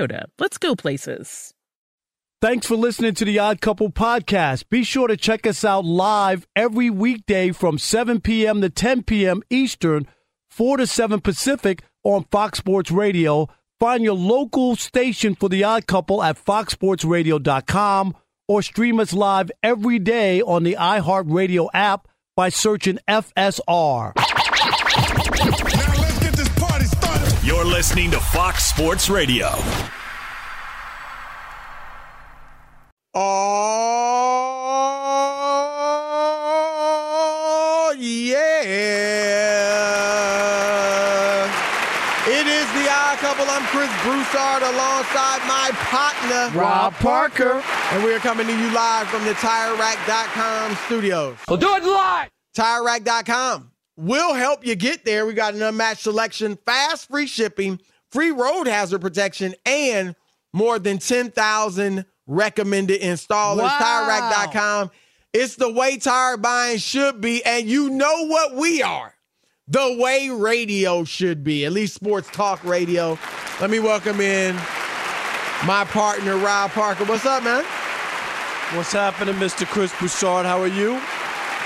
Toyota. Let's go places. Thanks for listening to the Odd Couple podcast. Be sure to check us out live every weekday from 7 p.m. to 10 p.m. Eastern, 4 to 7 Pacific on Fox Sports Radio. Find your local station for the Odd Couple at foxsportsradio.com or stream us live every day on the iHeartRadio app by searching FSR. You're listening to Fox Sports Radio. Oh, yeah. It is the odd couple. I'm Chris Broussard alongside my partner, Rob Parker. And we're coming to you live from the TireRack.com studios. We'll do it live. TireRack.com will help you get there. We got an unmatched selection, fast, free shipping, free road hazard protection, and more than 10,000 recommended installers. Wow. TireRack.com. It's the way tire buying should be, and you know what we are. The way radio should be, at least sports talk radio. Let me welcome in my partner, Rob Parker. What's up, man? What's happening, Mr. Chris Broussard? How are you?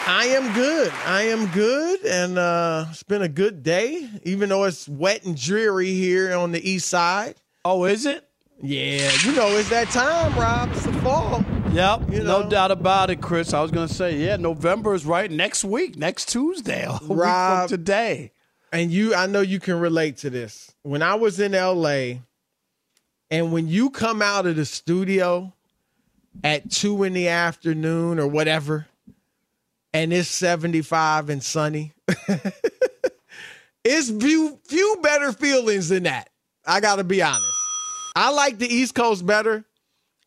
I am good. I am good, and uh, it's been a good day, even though it's wet and dreary here on the east side. Oh, is it? Yeah, you know it's that time, Rob. It's the fall. Yep, You no doubt about it, Chris. I was going to say, yeah, November is right next week, next Tuesday, a week from Rob. today. And you, I know you can relate to this. When I was in LA, and when you come out of the studio at two in the afternoon or whatever, and it's 75 and sunny, it's few, few better feelings than that. I got to be honest. I like the East Coast better,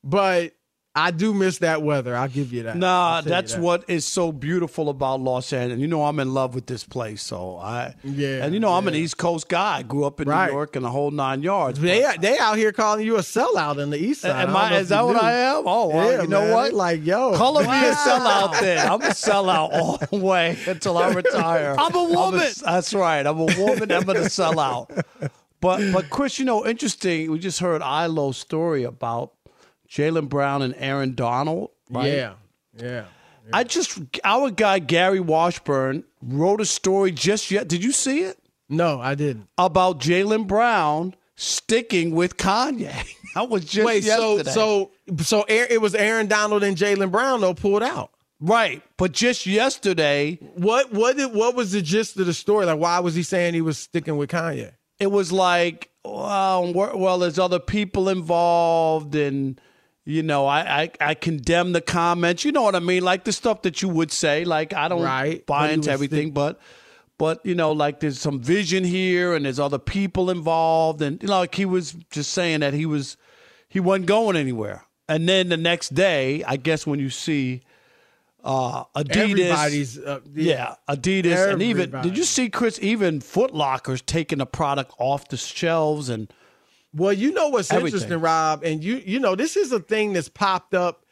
but I do miss that weather. I'll give you that. Nah, I'll tell you that's that. what is so beautiful about Los Angeles. You know, I'm in love with this place. So I, Yeah, and you know, I'm an. East Coast guy. I grew up in Right. New York and the whole nine yards. They but- they out here calling you a sellout in the East Side. Am don't I, is that what. I am? Oh, well, Yeah, you know man. what? Like yo, Color me a sellout then. I'm a sellout all the way until I retire. I'm a woman. that's right. I'm a woman. I'm gonna sell out. But but Chris, you know, interesting. We just heard Ilo's story about Jaylen Brown and Aaron Donald. Right? Yeah, yeah. I just our guy Gary Washburn wrote a story just yet. Did you see it No, I didn't. about Jaylen Brown sticking with Kanye? I was just Wait, yesterday. so so so it was Aaron Donald and Jaylen Brown though pulled out. right, but just yesterday What what did what was the gist of the story? Like, why was he saying he was sticking with Kanye? it was like, um, well, well, there's other people involved, and you know, I, I I condemn the comments. You know what I mean? Like the stuff that you would say. Like I don't Right, buy into everything, but but you know, like there's some vision here, and there's other people involved, and you know, like he was just saying that he was he wasn't going anywhere. And then the next day, I guess when you see uh, Adidas, Everybody's uh, yeah, Adidas, and even did you see Chris? Even Foot Locker's taking the product off the shelves, and Well, you know what's Everything. interesting, Rob, and you you know this is a thing that's popped up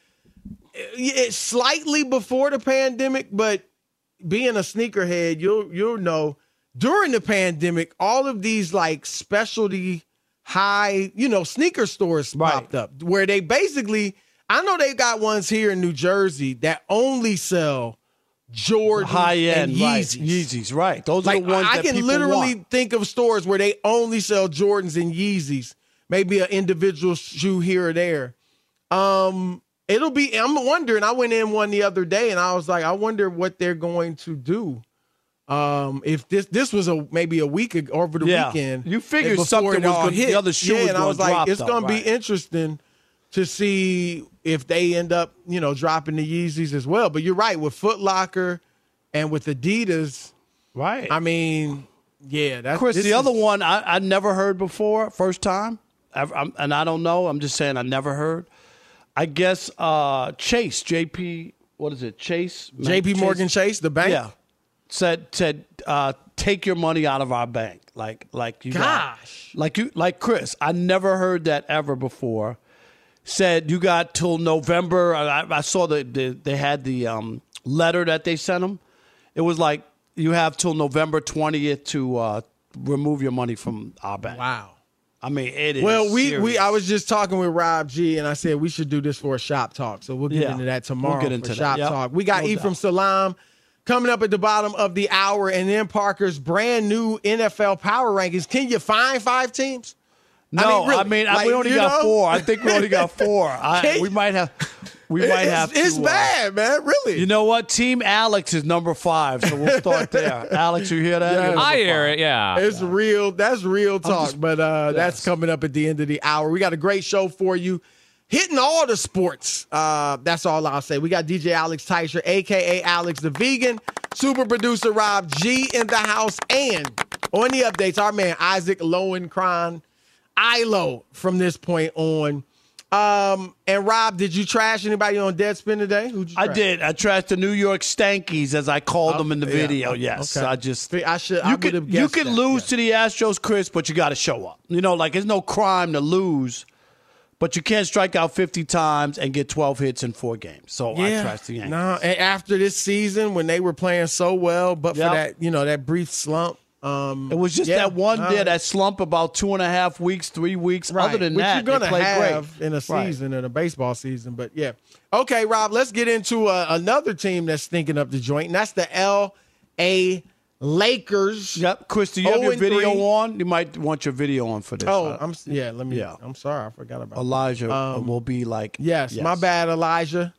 it, slightly before the pandemic, but being a sneakerhead, you'll you'll know during the pandemic, all of these like specialty high, you know, sneaker stores Right. popped up where they basically I know they got ones here in New Jersey that only sell Jordan high end and right, Yeezys. Yeezys, right? Those Like are the ones I that can literally want. think of stores where they only sell Jordans and Yeezys, maybe an individual shoe here or there. Um, it'll be. I'm wondering. I went in one the other day, and I was like, I wonder what they're going to do. Um, if this this was a maybe a week ago, over the Yeah. weekend, You figured something was gonna- hit the other shoe yeah, was and I was like, it's going to be interesting to see if they end up, you know, dropping the Yeezys as well. But you're right with Foot Locker and with Adidas. right. I mean, yeah, that's Chris, this the other one I, I never heard before, first time, I've, I'm, and I don't know. I'm just saying I never heard. I guess uh, Chase, JP, what is it? Chase, J.P. Chase- Morgan Chase, the bank. yeah, said said uh, take your money out of our bank, like like you got- Gosh. like you like Chris. I never heard that ever before. Said you got till November. I, I saw that the, they had the um, letter that they sent them. It was like you have till November twentieth to uh, remove your money from our bank. Wow. I mean, it is. Well, we serious. we I was just talking with Rob G, and I said we should do this for a shop talk. So we'll get Yeah. into that We'll tomorrow get for into that. shop Yep. talk. We got No Ephraim doubt. Salaam coming up at the bottom of the hour, and then Parker's brand new NFL power rankings. Can you find five teams? No, really, I mean, like, we only got know? four. I think we only got four. I, we might have. We might it's, have. It's to, uh, bad, man. Really. You know what? Team Alex is number five, so we'll start there. Alex, you hear that? Yes. I hear five. it. Yeah. It's real. That's real talk. just- but uh, that's coming up at the end of the hour. We got a great show for you. Hitting all the sports. Uh, that's all I'll say. We got DJ Alex Teicher, aka Alex the Vegan, super producer Rob G in the house, and on the updates, our man Isaac Lowenkron, Ilo from this point on. Um, and Rob, did you trash anybody on Deadspin today? Who'd you I did. I trashed the New York Stankies, as I called them in the yeah. video. Yes, Okay. I just. I should. You would could you could that, lose yeah. to the Astros, Chris, but you got to show up. You know, like there's no crime to lose, but you can't strike out 50 times and get 12 hits in four games. So I trashed the Yankees. No, and after this season when they were playing so well, but Yep. for that, you know, that brief slump. Um, It was just yeah, that one there, right. that slump about two and a half weeks, three weeks. Right, Other than which that, you're gonna have great. in a Right. season, in a baseball season. But yeah, okay, Rob, let's get into uh, another team that's thinking up the joint, and that's the L.A. Lakers. Yep, Chris, do you have your video 3. on? You might want your video on for this. Oh, Uh, I'm yeah. Let me. Yeah. I'm sorry, I forgot about. Elijah Um, will be like. Yes, my bad, Elijah.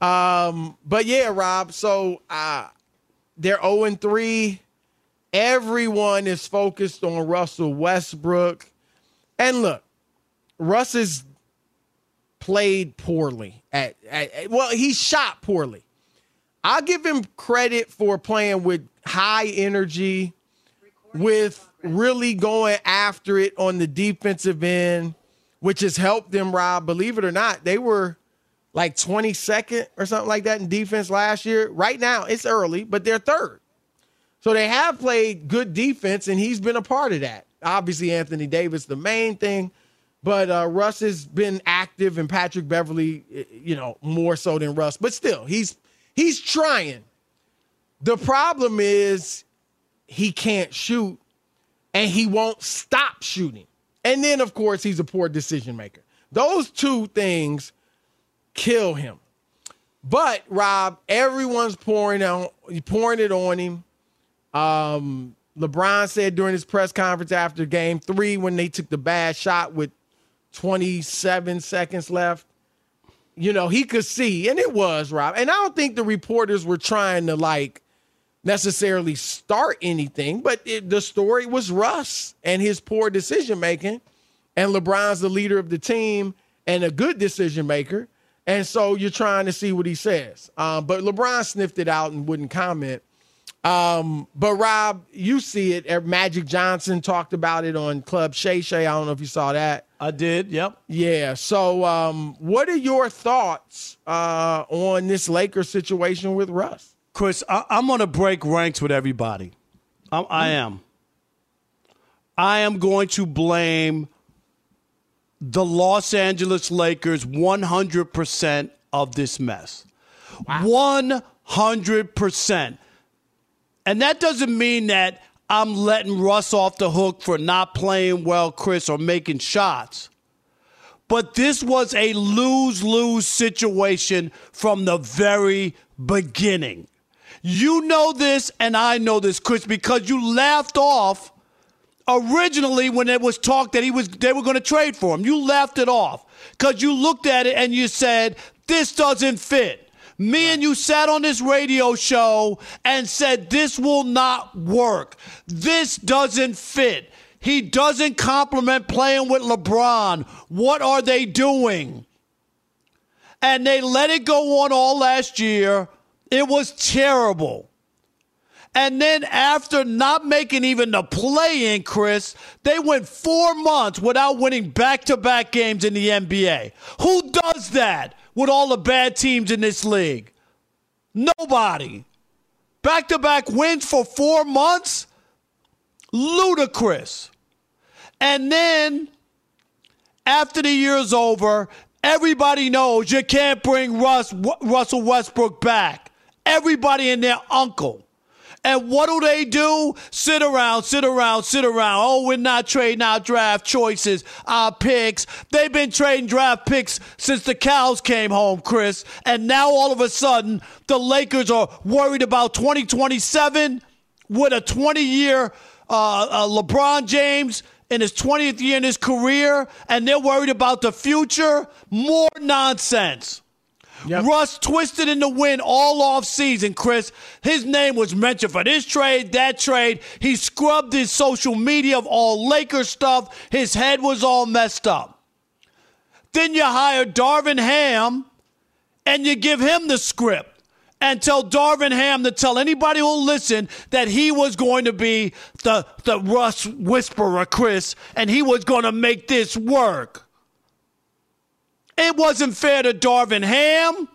Um, but yeah, Rob. So uh, they're 0 and 3. Everyone is focused on Russell Westbrook. And look, Russ has played poorly. At, at, at- well, he shot poorly. I'll give him credit for playing with high energy, with really going after it on the defensive end, which has helped them, Rob. Believe it or not, they were like 22nd or something like that in defense last year. Right now, it's early, but they're third. So they have played good defense, and he's been a part of that. Obviously, Anthony Davis, the main thing, but uh, Russ has been active, and Patrick Beverley, you know, more so than Russ. But still, he's he's trying. The problem is he can't shoot, and he won't stop shooting. And then, of course, he's a poor decision maker. Those two things kill him. But Rob, everyone's pouring on pouring it on him. Um, LeBron said during his press conference after game three, when they took the bad shot with 27 seconds left, you know, he could see, and it was, Rob. And I don't think the reporters were trying to like necessarily start anything, but it, the story was Russ and his poor decision making. And LeBron's the leader of the team and a good decision maker. And so you're trying to see what he says. Um, but LeBron sniffed it out and wouldn't comment. Um, but Rob, you see it. Er, Magic Johnson talked about it on Club Shay Shay. I don't know if you saw that. I did. Yep. Yeah. So, um, what are your thoughts uh, on this Lakers situation with Russ? Chris, I- am going to break ranks with everybody. I-, I am. I am going to blame the Los Angeles Lakers 100% of this mess. Wow. 100%. And that doesn't mean that I'm letting Russ off the hook for not playing well, Chris, or making shots. But this was a lose lose situation from the very beginning. You know this, and I know this, Chris, because you laughed off originally when it was talk that he was they were going to trade for him. You laughed it off because you looked at it and you said, This doesn't fit. Me and you sat on this radio show and said, This will not work. This doesn't fit. He doesn't compliment playing with LeBron. What are they doing? And they let it go on all last year. It was terrible. And then after not making even the play in, Chris, they went four months without winning back to back games in the NBA. Who does that? with all the bad teams in this league? Nobody. Back to back wins for four months? Ludicrous. And then, after the year's over, everybody knows you can't bring Russ, Russell Westbrook back. Everybody and their uncle. And what do they do? Sit around, sit around, sit around. Oh, we're not trading our draft choices, our picks. They've been trading draft picks since the cows came home, Chris. And now all of a sudden, the Lakers are worried about 2027 with a 20 year uh, uh, LeBron James in his 20th year in his career, and they're worried about the future. More nonsense. Yep. Russ twisted in the wind all off season, Chris. His name was mentioned for this trade, that trade. He scrubbed his social media of all Lakers stuff. His head was all messed up. Then you hire Darvin Ham and you give him the script and tell Darvin Ham to tell anybody who'll listen that he was going to be the, the Russ whisperer, Chris, and he was going to make this work. It wasn't fair to Darvin Ham,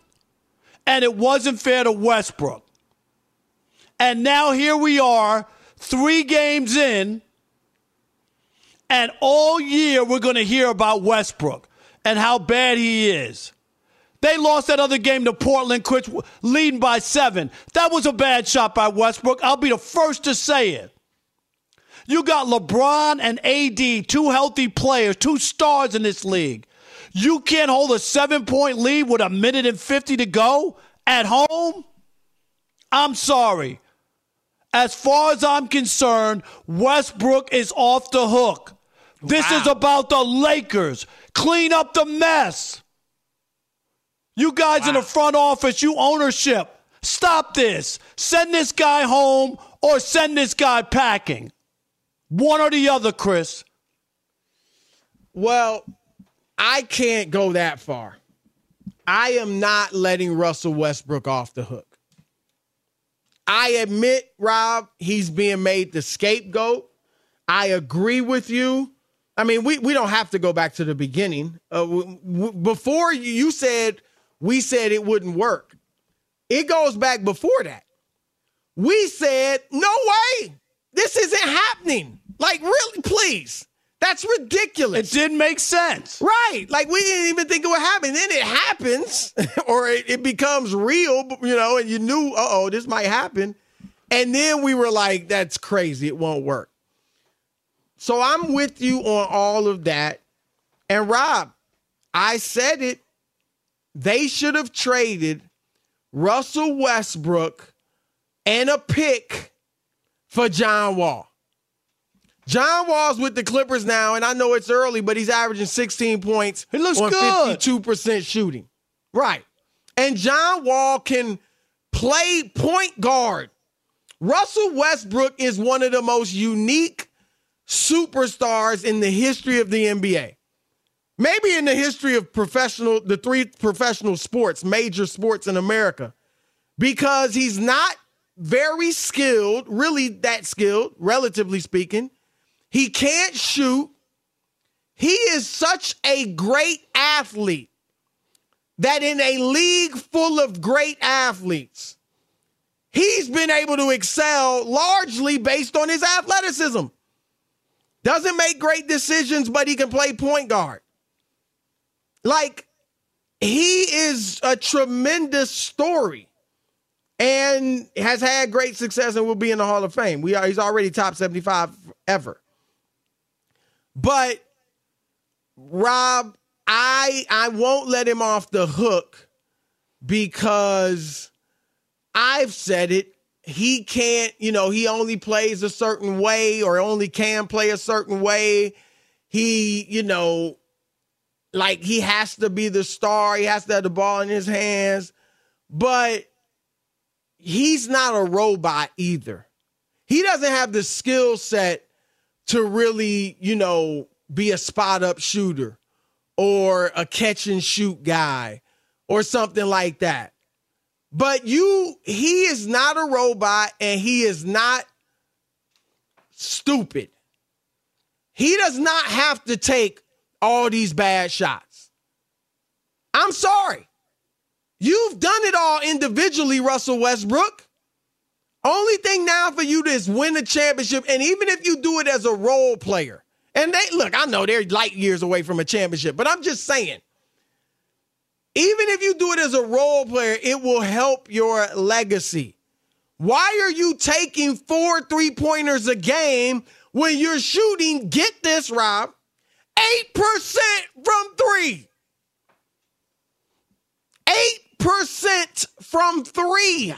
and it wasn't fair to Westbrook. And now here we are, three games in, and all year we're going to hear about Westbrook and how bad he is. They lost that other game to Portland, leading by seven. That was a bad shot by Westbrook. I'll be the first to say it. You got LeBron and AD, two healthy players, two stars in this league. You can't hold a seven point lead with a minute and 50 to go at home? I'm sorry. As far as I'm concerned, Westbrook is off the hook. This wow. is about the Lakers. Clean up the mess. You guys wow. in the front office, you ownership, stop this. Send this guy home or send this guy packing. One or the other, Chris. Well, I can't go that far. I am not letting Russell Westbrook off the hook. I admit, Rob, he's being made the scapegoat. I agree with you. I mean, we, we don't have to go back to the beginning. Uh, w- w- before you said we said it wouldn't work. It goes back before that. We said, no way. This isn't happening. Like, really, please. That's ridiculous. It didn't make sense. Right. Like we didn't even think it would happen. Then it happens or it, it, becomes real, you know, and you knew, uh oh, this might happen. And then we were like, that's crazy. It won't work. So I'm with you on all of that. And Rob, I said it. They should have traded Russell Westbrook and a pick for John Wall. John Wall's with the Clippers now, and I know it's early, but he's averaging 16 points he looks on good. 52% shooting. Right. And John Wall can play point guard. Russell Westbrook is one of the most unique superstars in the history of the NBA. Maybe in the history of professional, the three professional sports, major sports in America, because he's not very skilled, really that skilled, relatively speaking. He can't shoot. He is such a great athlete that in a league full of great athletes, he's been able to excel largely based on his athleticism. Doesn't make great decisions, but he can play point guard. Like, he is a tremendous story and has had great success and will be in the Hall of Fame. We are, he's already top 75 ever. But Rob, I I won't let him off the hook because I've said it. He can't, you know, he only plays a certain way or only can play a certain way. He, you know, like he has to be the star. He has to have the ball in his hands. But he's not a robot either. He doesn't have the skill set to really, you know, be a spot up shooter or a catch and shoot guy or something like that. But you, he is not a robot and he is not stupid. He does not have to take all these bad shots. I'm sorry. You've done it all individually, Russell Westbrook. Only thing now for you is win a championship, and even if you do it as a role player, and they look, I know they're light years away from a championship, but I'm just saying, even if you do it as a role player, it will help your legacy. Why are you taking four three pointers a game when you're shooting, get this, Rob, 8% from three? 8% from three.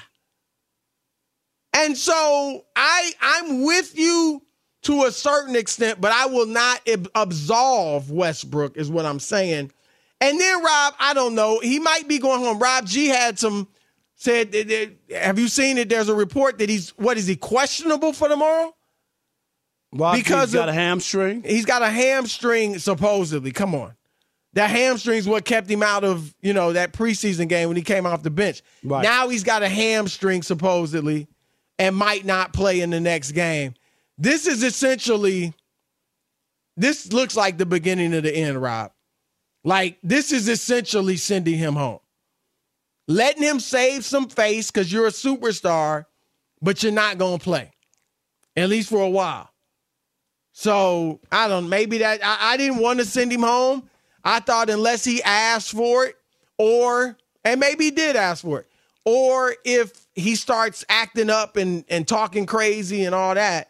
And so I I'm with you to a certain extent, but I will not absolve Westbrook is what I'm saying. And then Rob, I don't know, he might be going home. Rob G had some said have you seen it there's a report that he's what is he questionable for tomorrow? Why? Because he's got of, a hamstring. He's got a hamstring supposedly. Come on. That hamstring's what kept him out of, you know, that preseason game when he came off the bench. Right. Now he's got a hamstring supposedly and might not play in the next game. This is essentially, this looks like the beginning of the end, Rob. Like, this is essentially sending him home. Letting him save some face because you're a superstar, but you're not going to play, at least for a while. So, I don't maybe that, I, I didn't want to send him home. I thought unless he asked for it, or, and maybe he did ask for it, or if he starts acting up and, and talking crazy and all that.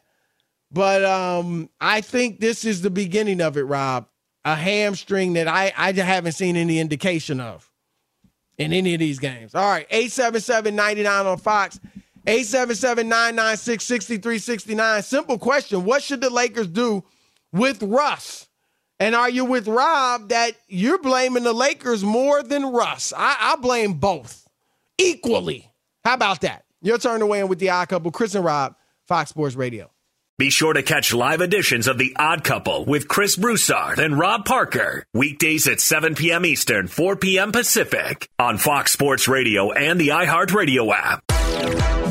But um, I think this is the beginning of it, Rob. A hamstring that I, I haven't seen any indication of in any of these games. All right, 877-99 on Fox. 877-996-6369. Simple question. What should the Lakers do with Russ? And are you with Rob that you're blaming the Lakers more than Russ? I, I blame both equally. How about that? Your turn to weigh in with the odd couple. Chris and Rob, Fox Sports Radio. Be sure to catch live editions of The Odd Couple with Chris Broussard and Rob Parker. Weekdays at 7 p.m. Eastern, 4 p.m. Pacific on Fox Sports Radio and the iHeartRadio app.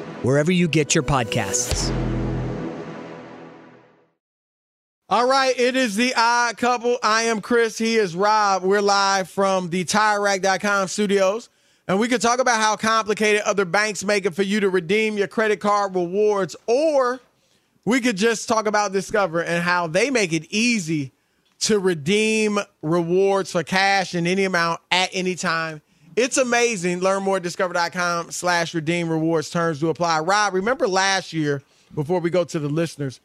wherever you get your podcasts. All right, it is the odd couple. I am Chris. He is Rob. We're live from the TireRack.com studios. And we could talk about how complicated other banks make it for you to redeem your credit card rewards, or we could just talk about Discover and how they make it easy to redeem rewards for cash in any amount at any time. It's amazing. Learn more at discover.com slash redeem rewards terms to apply. Rob, remember last year, before we go to the listeners,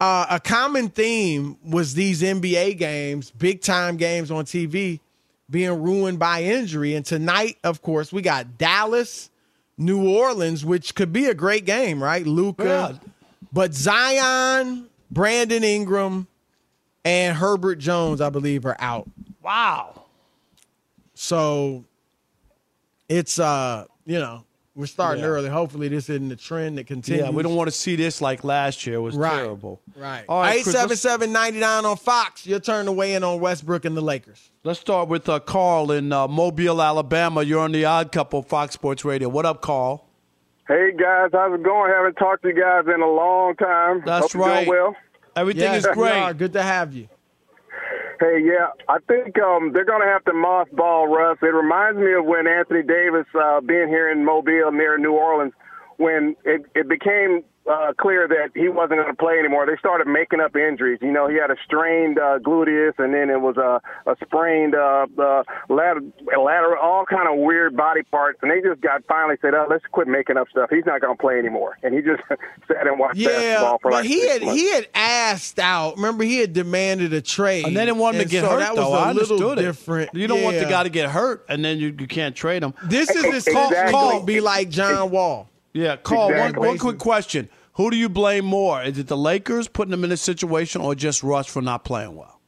uh, a common theme was these NBA games, big time games on TV, being ruined by injury. And tonight, of course, we got Dallas, New Orleans, which could be a great game, right? Luka. Yeah. but Zion, Brandon Ingram, and Herbert Jones, I believe, are out. Wow. So it's uh, you know, we're starting Yeah. early. Hopefully, this isn't a trend that continues. Yeah, we don't want to see this like last year. It was Right. terrible. Right. All right, Chris, let's- 877 on Fox. Your turn to weigh in on Westbrook and the Lakers. Let's start with uh, Carl in uh, Mobile, Alabama. You're on the Odd Couple, Fox Sports Radio. What up, Carl? Hey guys, how's it going? Haven't talked to you guys in a long time. That's Hope you're right. Doing well. Everything Yes, is great. Good to have you. Hey, yeah, I think um, they're going to have to mothball Russ. It reminds me of when Anthony Davis, uh, being here in Mobile near New Orleans, when it, it became uh, clear that he wasn't going to play anymore. They started making up injuries. You know, he had a strained uh, gluteus, and then it was a, a sprained uh, uh, lateral, lateral, all kind of weird body parts. And they just got finally said, "Oh, let's quit making up stuff. He's not going to play anymore." And he just sat and watched Yeah, basketball for but like he six had months. he had asked out. Remember, he had demanded a trade, And they didn't want him And to get so hurt, that though. was a I little understood it. different. You don't want the guy to get hurt, and then you, you can't trade him. This is his Exactly. coach going to be like John Wall. Yeah, call Exactly. one, one quick question. Who do you blame more? Is it the Lakers putting them in this situation or just Russ for not playing well?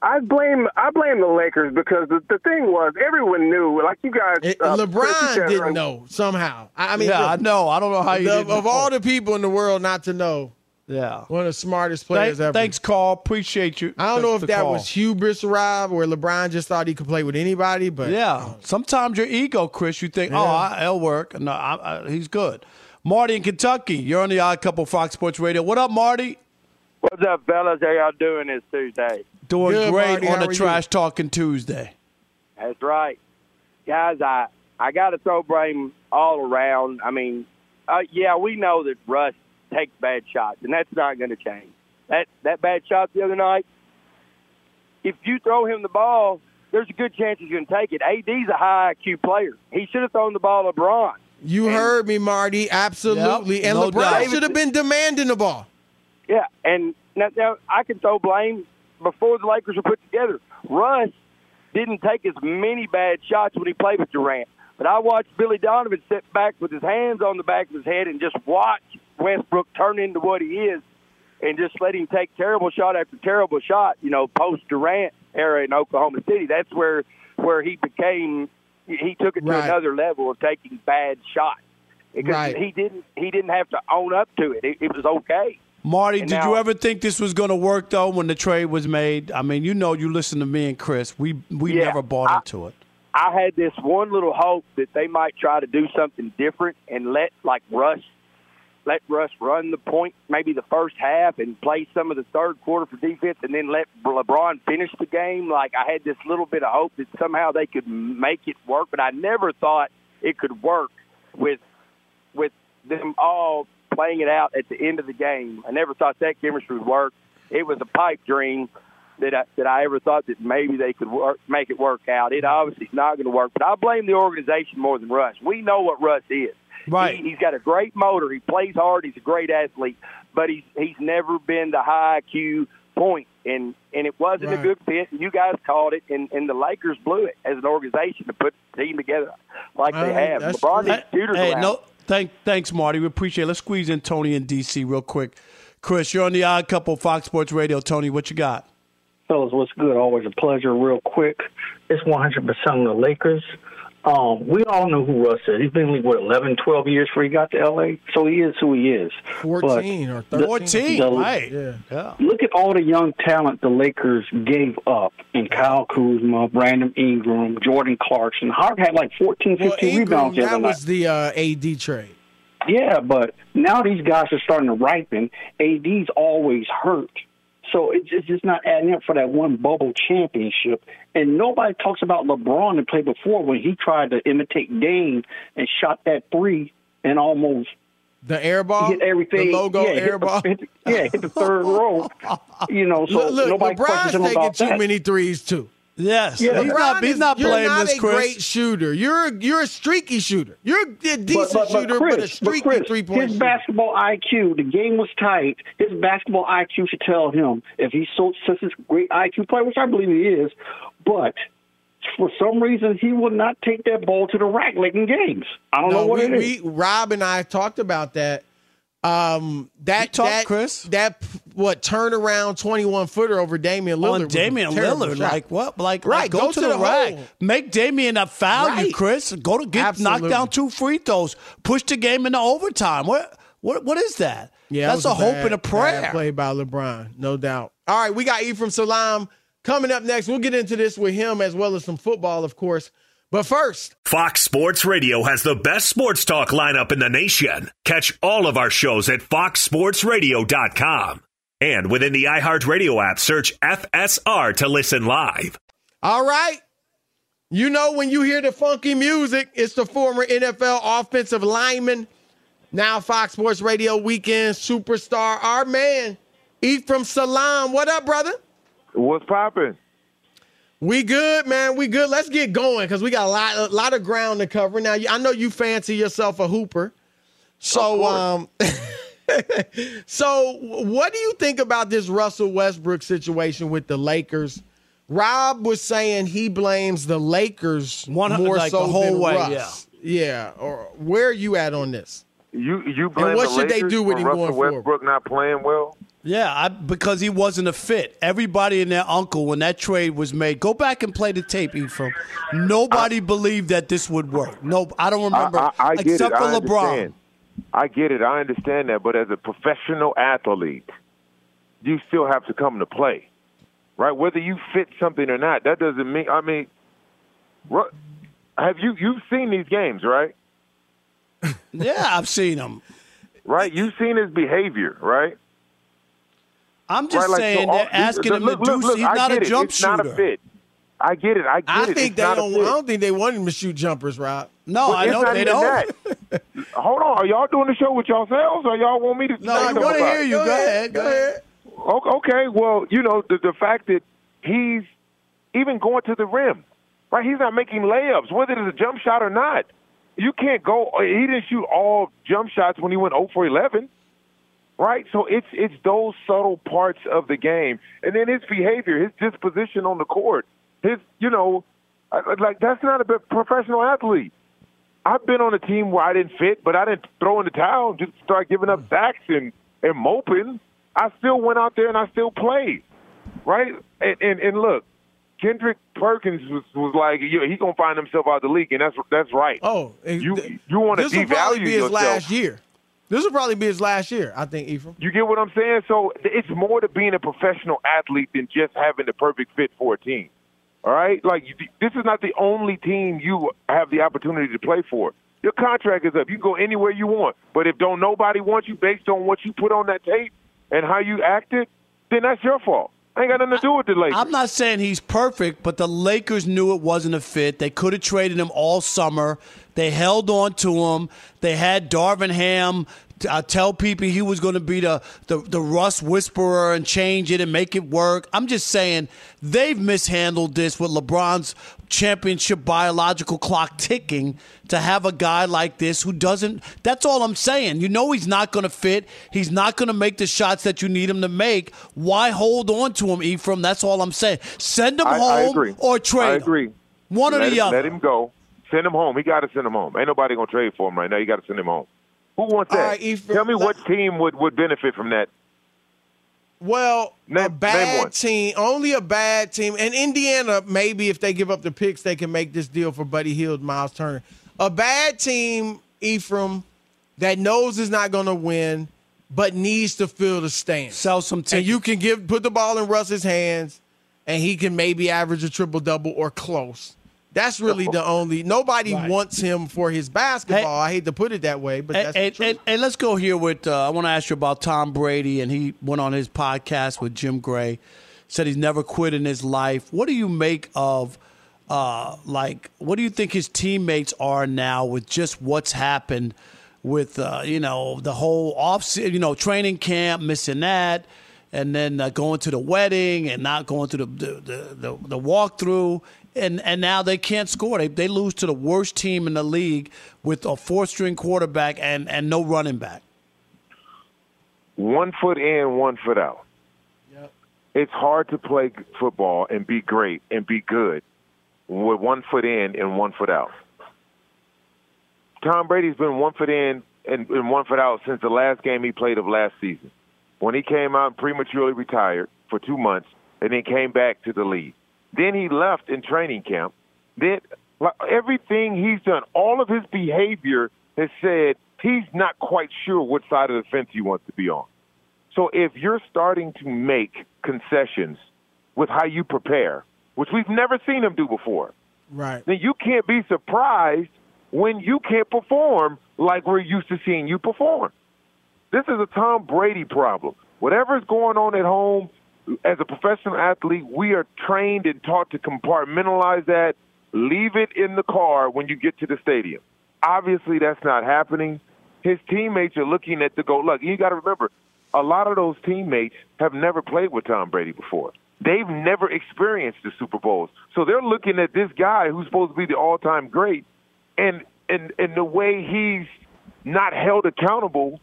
I blame I blame the Lakers because the, the thing was everyone knew like you guys. It- uh, LeBron didn't earlier- know somehow. I I mean, yeah, I know. I don't know how you the- didn't of know. all the people in the world not to know, Yeah. one of the smartest Thank- players ever. thanks, Carl. Appreciate you. I don't know if that call. was hubris, Rob, or LeBron just thought he could play with anybody. But Yeah. Sometimes your ego, Chris, you think, oh, I, it'll work. No, I, I, he's good. Marty in Kentucky, you're on the Odd Couple Fox Sports Radio. What up, Marty? What's up, fellas? How y'all doing this Tuesday? Doing Good, great Marty. on How the are you? Trash Talking Tuesday. That's right, guys. I I got to throw blame all around. I mean, uh, yeah, we know that Russ takes bad shots, and that's not going to change. That that bad shot the other night. If you throw him the ball, there's a good chance he's going to take it. AD's a high IQ player. He should have thrown the ball to LeBron. You heard me, Marty. Absolutely. Yep, and no LeBron should have been demanding the ball. Yeah, and now, now I can throw blame before the Lakers were put together. Russ didn't take as many bad shots when he played with Durant, but I watched Billy Donovan sit back with his hands on the back of his head and just watch Westbrook turn into what he is, and just let him take terrible shot after terrible shot. You know, post Durant era in Oklahoma City. That's where where he became. He took it to another level of taking bad shots because Right. he didn't he didn't have to own up to it. It, it was okay. Marty, And did now- you ever think this was going to work though when the trade was made? I mean, you know, you listen to me and Chris. We we Yeah, never bought I- into it. I had this one little hope that they might try to do something different and let like Russ let Russ run the point maybe the first half and play some of the third quarter for defense and then let LeBron finish the game. Like I had this little bit of hope that somehow they could make it work, but I never thought it could work with with them all playing it out at the end of the game. I never thought that chemistry would work. It was a pipe dream that I, that I ever thought that maybe they could work, make it work out. It obviously is not going to work, but I blame the organization more than Russ. We know what Russ is. Right. He, he's got a great motor. He plays hard. He's a great athlete, but he's he's never been the high IQ point, and and it wasn't Right. a good fit. And You guys called it, and and the Lakers blew it as an organization to put the team together like they Well, have. that's LeBron true. needs shooters Hey, around. no, Thank, thanks, Marty. We appreciate it. Let's squeeze in Tony in D.C. real quick. Chris, you're on the Odd Couple Fox Sports Radio. Tony, what you got? Fellas, what's good? Always a pleasure. Real quick, it's 100% on the Lakers. Um, we all know who Russ is. He's been league, what, 11, 12 years before he got to L.A.? So he is who he is. 14 or 13. 14, the- right. Yeah. Yeah. Look at all the young talent the Lakers gave up in Kyle Kuzma, Brandon Ingram, Jordan Clarkson. Hart had like 14, 15 Well, Ingram, rebounds the that night. was the uh, AD trade. Yeah, but now these guys are starting to ripen. AD's always hurt. So it's it's just not adding up for that one bubble championship. And nobody talks about LeBron that played before when he tried to imitate Dame and shot that three and almost The air ball, hit everything. the logo yeah, air hit the- ball. hit the- yeah, hit the third row. You know, so look, look nobody LeBron's taking about too that. many threes too. Yes. Yeah, he's LeBron not, he's is- not you're blameless, not a Chris. great shooter. You're a, you're a streaky shooter. You're a decent but, but, shooter, Chris, but a streaky Chris, three point His shooter. basketball IQ, the game was tight. His basketball IQ should tell him if he's so such a great IQ player, which I believe he is, but for some reason he will not take that ball to the rack late in games. I don't know what we, it is. we Rob and I talked about that. Um, that talked, that Chris? that what turnaround twenty one footer over Damian Lillard on Damian Lillard. shot. Like what? Like, Right, like, go, go to, to the, the rack. hole. Make Damian a foul, you Chris. Go to get knock Absolutely. down two free throws. Push the game into overtime. What? What? What is that? Yeah, that's was a, hope bad- and a prayer. play by LeBron, no doubt. All right, we got Ephraim Salaam coming up next. We'll get into this with him as well as some football, of course. But first, Fox Sports Radio has the best sports talk lineup in the nation. Catch all of our shows at foxsportsradio.com. And within the iHeartRadio app, search FSR to listen live. all right. You know when you hear the funky music, it's the former NFL offensive lineman, now Fox Sports Radio weekend superstar, our man, Ephraim Salaam. What up, brother? What's popping? We good, man. We good. Let's get going because we got a lot, a lot of ground to cover. Now, I know you fancy yourself a hooper, so um, so what do you think about this Russell Westbrook situation with the Lakers? Rob was saying he blames the Lakers One- more like so the whole than way, Russ. Yeah. Or where are you at on this? You you blame what the should they do with him Russell going forward? Westbrook not playing well? Yeah, I, because he wasn't a fit. Everybody and their uncle, when that trade was made, go back and play the tape, Ephraim. Nobody believed that this would work. No, I don't remember, I, I, I except for I LeBron. understand. I get it. I understand that. But as a professional athlete, you still have to come to play, right? Whether you fit something or not, that doesn't mean. I mean, have you you've seen these games, right? Yeah, I've seen them. Right? You've seen his behavior, right? I'm just right? Like, so saying all- they're asking him look, to do. look, look, he's I not a it. jump it's shooter. Not a fit. I get it. I get I it. think it's they don't. I don't think they want him to shoot jumpers, Rob. No, I know they don't. Hold on, are y'all doing the show with yourselves, or y'all want me to? No, I want to hear you. Go, ahead. Go ahead. Okay, well, you know the the fact that he's even going to the rim, right? He's not making layups, whether it's a jump shot or not. You can't go. He didn't shoot all jump shots when he went 0 for 11, right? So it's it's those subtle parts of the game, and then his behavior, his disposition on the court, his you know, like that's not a professional athlete. I've been on a team where I didn't fit, but I didn't throw in the towel just start giving up mm. sacks and, and moping. I still went out there and I still played, right? And and, and look, Kendrick Perkins was, was like, yeah, he gonna find himself out of the league, and that's that's right. Oh, you you want to This will probably devalue be his yourself. last year. This will probably be his last year. I think Ephraim. You get what I'm saying? So it's more to being a professional athlete than just having the perfect fit for a team. All right? Like, this is not the only team you have the opportunity to play for. Your contract is up. You can go anywhere you want. But if don't nobody wants you based on what you put on that tape and how you acted, then that's your fault. Ain't got nothing to do with the Lakers. I'm not saying he's perfect, but the Lakers knew it wasn't a fit. They could have traded him all summer. They held on to him. They had Darvin Ham uh, tell people he was going to be the, the the Russ whisperer and change it and make it work. I'm just saying they've mishandled this with LeBron's championship biological clock ticking to have a guy like this who doesn't that's all I'm saying. You know he's not going to fit. He's not going to make the shots that you need him to make. Why hold on to him, Ephraim? That's all I'm saying. Send him I, home I or trade I him. agree. One or the him, other. Let him go. Send him home. He got to send him home. Ain't nobody gonna trade for him right now. You got to send him home. Who wants that? right, Ephraim, Tell me what team would would benefit from that. Well, a name one. bad team, only a bad team, and Indiana maybe if they give up the picks, they can make this deal for Buddy Hield, Miles Turner. A bad team, Ephraim, that knows is not going to win, but needs to fill the stand. Sell some tickets. And you can give put the ball in Russ's hands, and he can maybe average a triple double or close. That's really the only. Nobody Right. wants him for his basketball. I hate to put it that way, but And, that's and, true. and, and let's go here with. Uh, I want to ask you about Tom Brady, and he went on his podcast with Jim Gray. Said he's never quit in his life. What do you make of, uh, like, what do you think his teammates are now with just what's happened with, uh, you know, the whole off, you know, training camp, missing that, and then uh, going to the wedding and not going to the the the, the, the walkthrough. And, and now they can't score. They, they lose to the worst team in the league with a four string quarterback and, and no running back. One foot in, one foot out. Yep. It's hard to play football and be great and be good with one foot in and one foot out. Tom Brady's been one foot in and, and one foot out since the last game he played of last season, when he came out and prematurely retired for two months and then came back to the league. Then he left in training camp. Then like, everything he's done, all of his behavior has said he's not quite sure what side of the fence he wants to be on. So if you're starting to make concessions with how you prepare, which we've never seen him do before, right. then you can't be surprised when you can't perform like we're used to seeing you perform. This is a Tom Brady problem. Whatever's going on at home, as a professional athlete, we are trained and taught to compartmentalize that, leave it in the car when you get to the stadium. Obviously, that's not happening. His teammates are looking at the go. Look, you got to remember, a lot of those teammates have never played with Tom Brady before. They've never experienced the Super Bowls, so they're looking at this guy who's supposed to be the all-time great, and and and the way he's not held accountable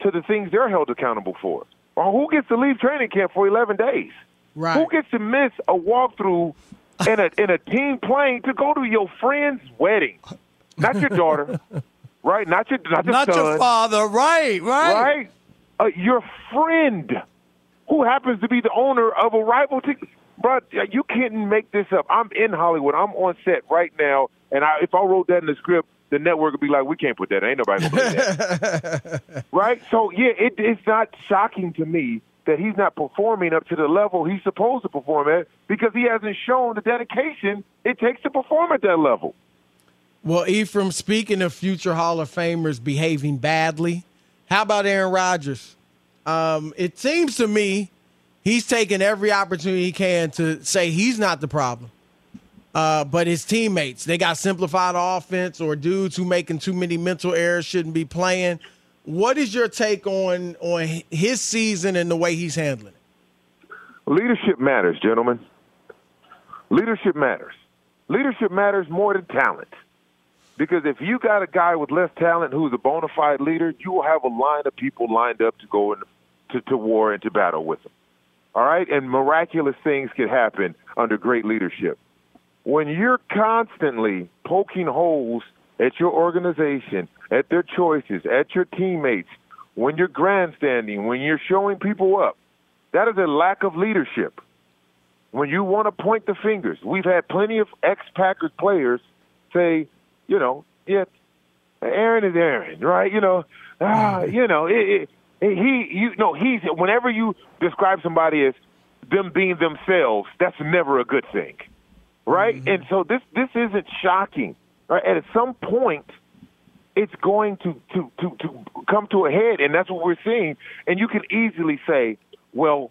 to the things they're held accountable for. Or who gets to leave training camp for 11 days? Right. Who gets to miss a walkthrough in a in a team plane to go to your friend's wedding? Not your daughter, right? Not your not your Not son, your father, right, right. right? Uh, your friend, who happens to be the owner of a rival team. But you can't make this up. I'm in Hollywood. I'm on set right now, and I, if I wrote that in the script, the network would be like, "We can't put that. Ain't nobody gonna play that." right? So yeah, it, it's not shocking to me that he's not performing up to the level he's supposed to perform at because he hasn't shown the dedication it takes to perform at that level. Well, Ephraim, speaking of future Hall of Famers behaving badly, how about Aaron Rodgers? Um, it seems to me he's taking every opportunity he can to say he's not the problem. Uh, but his teammates, they got simplified offense or dudes who making too many mental errors shouldn't be playing. What is your take on on his season and the way he's handling it? Leadership matters, gentlemen. Leadership matters. Leadership matters more than talent. Because if you got a guy with less talent who's a bona fide leader, you will have a line of people lined up to go in, to, to war and to battle with him. All right? And miraculous things can happen under great leadership. When you're constantly poking holes at your organization, at their choices, at your teammates, when you're grandstanding, when you're showing people up, that is a lack of leadership. When you want to point the fingers, we've had plenty of ex Packers players say, you know, yeah, Aaron is Aaron, right? You know, ah, you know, it, it, he, you know, he's. Whenever you describe somebody as them being themselves, that's never a good thing, right? And so this this isn't shocking, right? And at some point, it's going to, to to to come to a head, and that's what we're seeing. And you can easily say, well,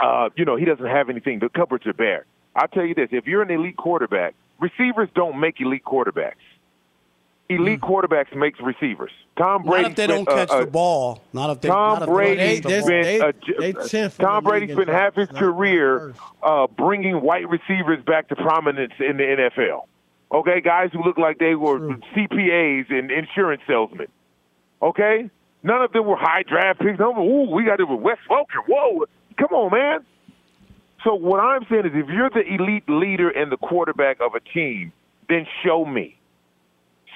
uh, you know, he doesn't have anything. The cupboards are bare. I'll tell you this: if you're an elite quarterback, receivers don't make elite quarterbacks. Elite quarterbacks makes receivers. Tom Brady. Not if they don't catch the ball. Not if they. Tom not they Brady don't catch the ball. spent they- a- they Tom Brady spent half his career uh, bringing white receivers back to prominence in the NFL. Okay, guys who look like they were CPAs and insurance salesmen. Okay, none of them were high draft picks. No, ooh, we got it with Wes Welker. Whoa, come on, man. So what I'm saying is, if you're the elite leader and the quarterback of a team, then show me.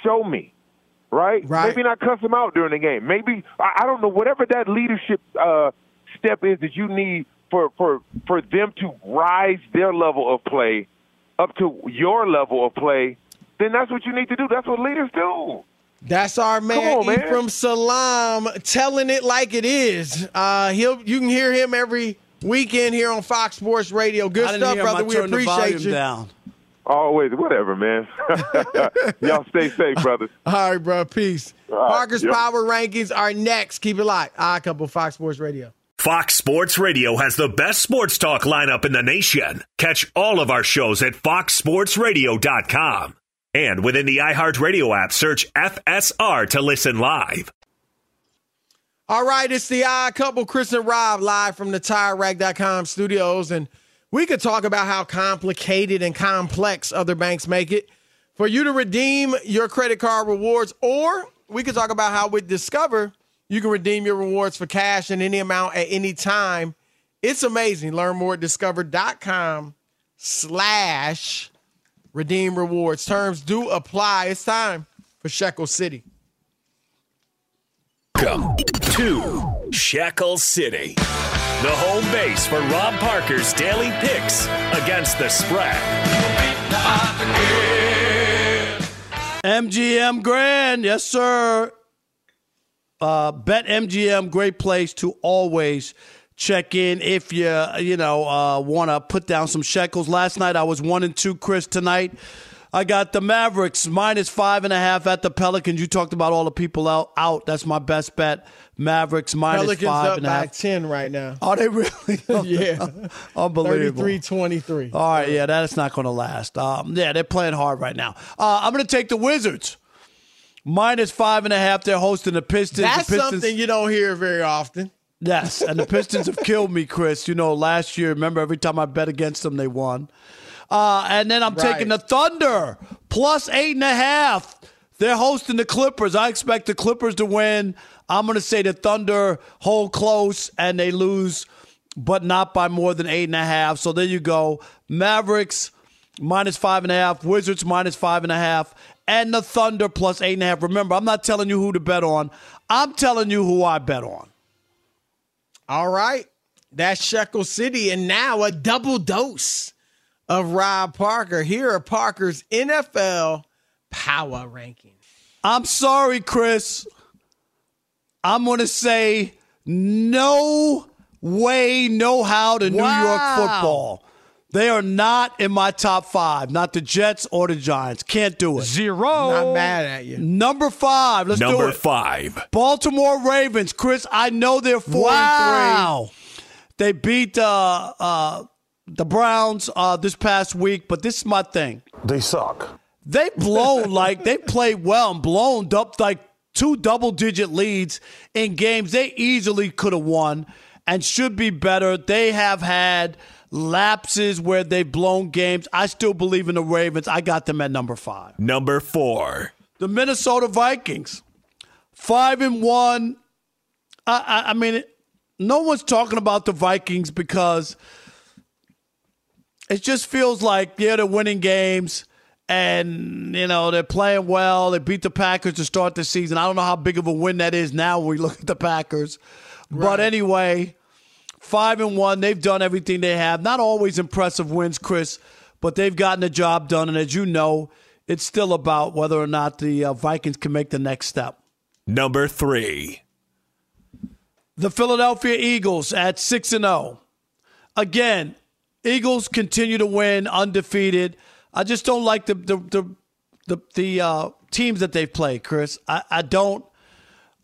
Show me, right? Right. Maybe not cuss them out during the game. Maybe I, I don't know whatever that leadership uh, step is that you need for for for them to rise their level of play up to your level of play. Then that's what you need to do. That's what leaders do. That's our man, on, man. Ephraim Salaam telling it like it is. Uh, he'll you can hear him every weekend here on Fox Sports Radio. Good stuff, brother. We appreciate you. down. Always, whatever, man. Y'all stay safe, brothers. All right, bro. Peace. All right, Parker's yep. Power Rankings are next. Keep it locked. I couple Fox Sports Radio. Fox Sports Radio has the best sports talk lineup in the nation. Catch all of our shows at foxsportsradio.com. And within the iHeartRadio app, search FSR to listen live. All right, it's the odd couple, Chris and Rob, live from the TireRack.com studios. And we could talk about how complicated and complex other banks make it for you to redeem your credit card rewards. Or we could talk about how with Discover, you can redeem your rewards for cash in any amount at any time. It's amazing. Learn more at discover.com slash redeem rewards. Terms do apply. It's time for Shekel City. Welcome to Shekel City, the home base for Rob Parker's daily picks against the spread. MGM Grand, yes, sir. Uh, Bet MGM, great place to always check in if you you know uh, want to put down some shekels. Last night I was one and two. Chris tonight I got the Mavericks minus five and a half at the Pelicans. You talked about all the people out. Out. That's my best bet. Mavericks minus Pelicans five up and a by half. 10 right now. Are they really? yeah. Unbelievable. 33 23. All right, yeah, that's not going to last. Um, yeah, they're playing hard right now. Uh, I'm going to take the Wizards. Minus five and a half. They're hosting the Pistons. That's the Pistons, something you don't hear very often. Yes, and the Pistons have killed me, Chris. You know, last year, remember every time I bet against them, they won. Uh, and then I'm Right. taking the Thunder plus eight and a half. They're hosting the Clippers. I expect the Clippers to win. I'm going to say the Thunder hold close and they lose, but not by more than eight and a half. So there you go. Mavericks minus five and a half, Wizards minus five and a half, and the Thunder plus eight and a half. Remember, I'm not telling you who to bet on. I'm telling you who I bet on. All right. That's Shekel City. And now a double dose of Rob Parker. Here are Parker's NFL power rankings. I'm sorry, Chris. I'm going to say no way, no how to New York football. They are not in my top five, not the Jets or the Giants. Can't do it. Zero. Not mad at you. Number five. Let's do Number it. five. Baltimore Ravens. Chris, I know they're four Wow. and three. They beat uh, uh, the Browns uh, this past week, but this is my thing. They suck. They blown like they played well and blown up like two double digit leads in games they easily could have won and should be better. They have had lapses where they've blown games. I still believe in the Ravens. I got them at number five. Number four. The Minnesota Vikings, five and one. I, I, I mean, no one's talking about the Vikings because it just feels like yeah, they're winning games and you know they're playing well. They beat the Packers to start the season. I don't know how big of a win that is now when we look at the Packers, but anyway, five and one. They've done everything they have. Not always impressive wins, Chris, but they've gotten the job done. And as you know, it's still about whether or not the uh, Vikings can make the next step. Number three. The Philadelphia Eagles at 6 and 0. Again, Eagles continue to win undefeated. I just don't like the the the the, the uh, teams that they've played, Chris. I, I don't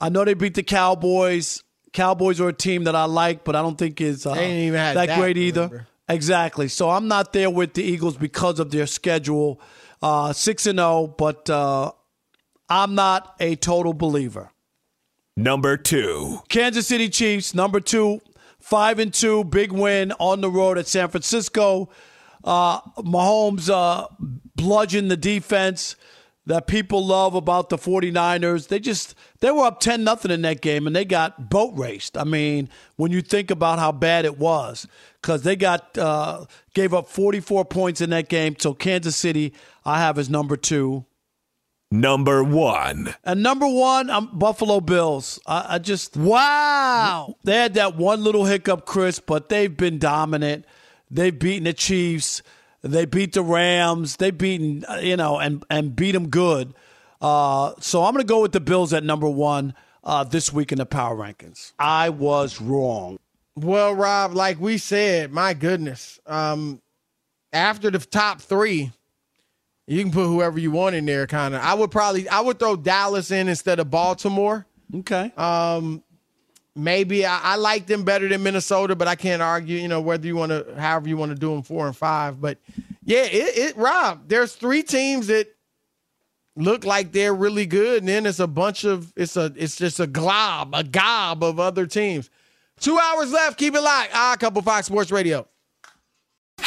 I know they beat the Cowboys. Cowboys are a team that I like, but I don't think is uh, They even that, that, great either. remember. Exactly. So I'm not there with the Eagles because of their schedule. Uh, 6 and 0, but uh, I'm not a total believer. Number two. Kansas City Chiefs, number two, five and two, big win on the road at San Francisco. Uh, Mahomes uh, bludgeoned the defense that people love about the 49ers. They just they were up 10 nothing in that game and they got boat raced. I mean, when you think about how bad it was cuz they got uh, gave up 44 points in that game. So Kansas City I have as number 2. number one. And number one, I'm Buffalo Bills. I, I just wow. They had that one little hiccup, Chris, but they've been dominant. They've beaten the Chiefs. They beat the Rams. They beaten you know and and beat them good. Uh, so I'm going to go with the Bills at number one uh, this week in the power rankings. I was wrong. Well, Rob, like we said, my goodness, um, after the top three, you can put whoever you want in there. Kind of, I would probably I would throw Dallas in instead of Baltimore. Okay. Um, maybe I, I like them better than Minnesota, but I can't argue. You know whether you want to, however you want to do them, four and five. But yeah, it, it Rob, there's three teams that look like they're really good, and then it's a bunch of it's a it's just a glob, a gob of other teams. Two hours left. Keep it locked. Ah, a couple Fox Sports Radio.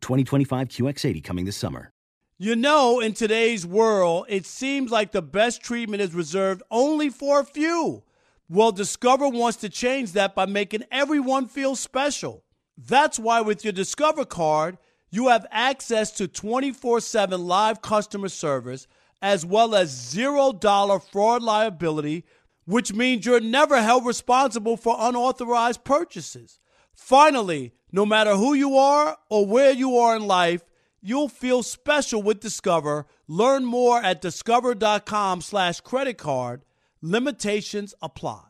2025 QX80 coming this summer. You know, in today's world, it seems like the best treatment is reserved only for a few. Well, Discover wants to change that by making everyone feel special. That's why, with your Discover card, you have access to 24 7 live customer service as well as $0 fraud liability, which means you're never held responsible for unauthorized purchases. Finally, no matter who you are or where you are in life, you'll feel special with Discover. Learn more at discover.com slash credit card. Limitations apply.